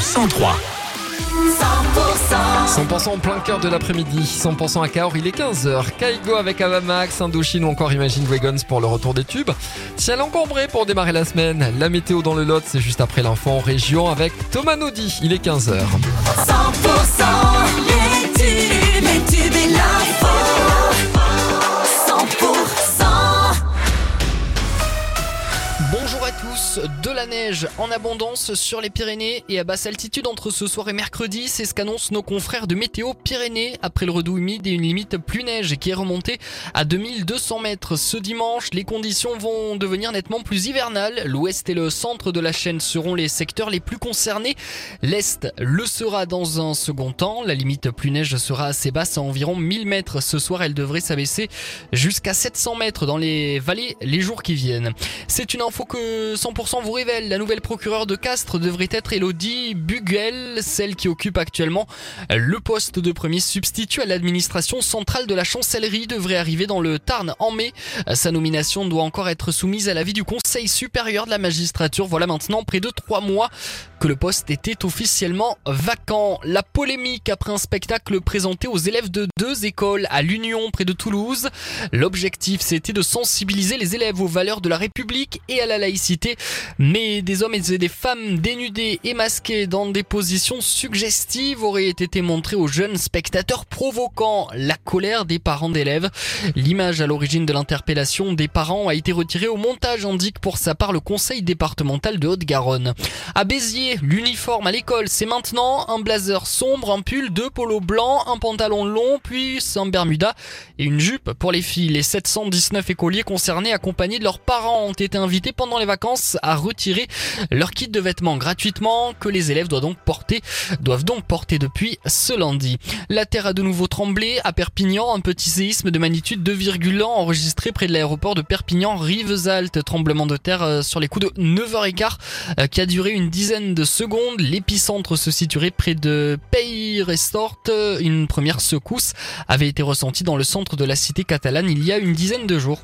sur 103. 100% en plein cœur de l'après-midi, 100% à Cahors, il est 15h. Kaigo avec Avamax, Indochine ou encore Imagine Wagons pour le retour des tubes. Ciel encombré pour démarrer la semaine. La météo dans le Lot, c'est juste après l'info en région avec Thomas Naudy. Il est 15h. 100% les De la neige en abondance sur les Pyrénées et à basse altitude entre ce soir et mercredi, c'est ce qu'annoncent nos confrères de Météo Pyrénées après le redout humide et une limite plus neige qui est remontée à 2200 mètres. Ce dimanche, les conditions vont devenir nettement plus hivernales. L'ouest et le centre de la chaîne seront les secteurs les plus concernés. L'est le sera dans un second temps. La limite plus neige sera assez basse à environ 1000 mètres. Ce soir, elle devrait s'abaisser jusqu'à 700 mètres dans les vallées les jours qui viennent. C'est une info que 100% vous révèle. La nouvelle procureure de Castres devrait être Elodie Buguel, celle qui occupe actuellement le poste de premier substitut à l'administration centrale de la chancellerie devrait arriver dans le Tarn en mai. Sa nomination doit encore être soumise à l'avis du Conseil supérieur de la magistrature. Voilà maintenant près de trois mois que le poste était officiellement vacant. La polémique après un spectacle présenté aux élèves de deux écoles à l'Union près de Toulouse. L'objectif c'était de sensibiliser les élèves aux valeurs de la République et à la laïcité. Mais des hommes et des femmes dénudés et masqués dans des positions suggestives auraient été montrés aux jeunes spectateurs provoquant la colère des parents d'élèves. L'image à l'origine de l'interpellation des parents a été retirée au montage, indique pour sa part le conseil départemental de Haute-Garonne. À Béziers, l'uniforme à l'école, c'est maintenant un blazer sombre, un pull, deux polos blancs, un pantalon long, puis un bermuda et une jupe pour les filles. Les 719 écoliers concernés accompagnés de leurs parents ont été invités pendant les vacances à retirer leur kit de vêtements gratuitement que les élèves doivent donc porter, depuis ce lundi. La terre a de nouveau tremblé à Perpignan, un petit séisme de magnitude 2,1 enregistré près de l'aéroport de Perpignan Rivesaltes, tremblement de terre euh, sur les coups de 9h15 euh, qui a duré une dizaine de secondes. L'épicentre se situerait près de Peyresort. Une première secousse avait été ressentie dans le centre de la cité catalane il y a une dizaine de jours.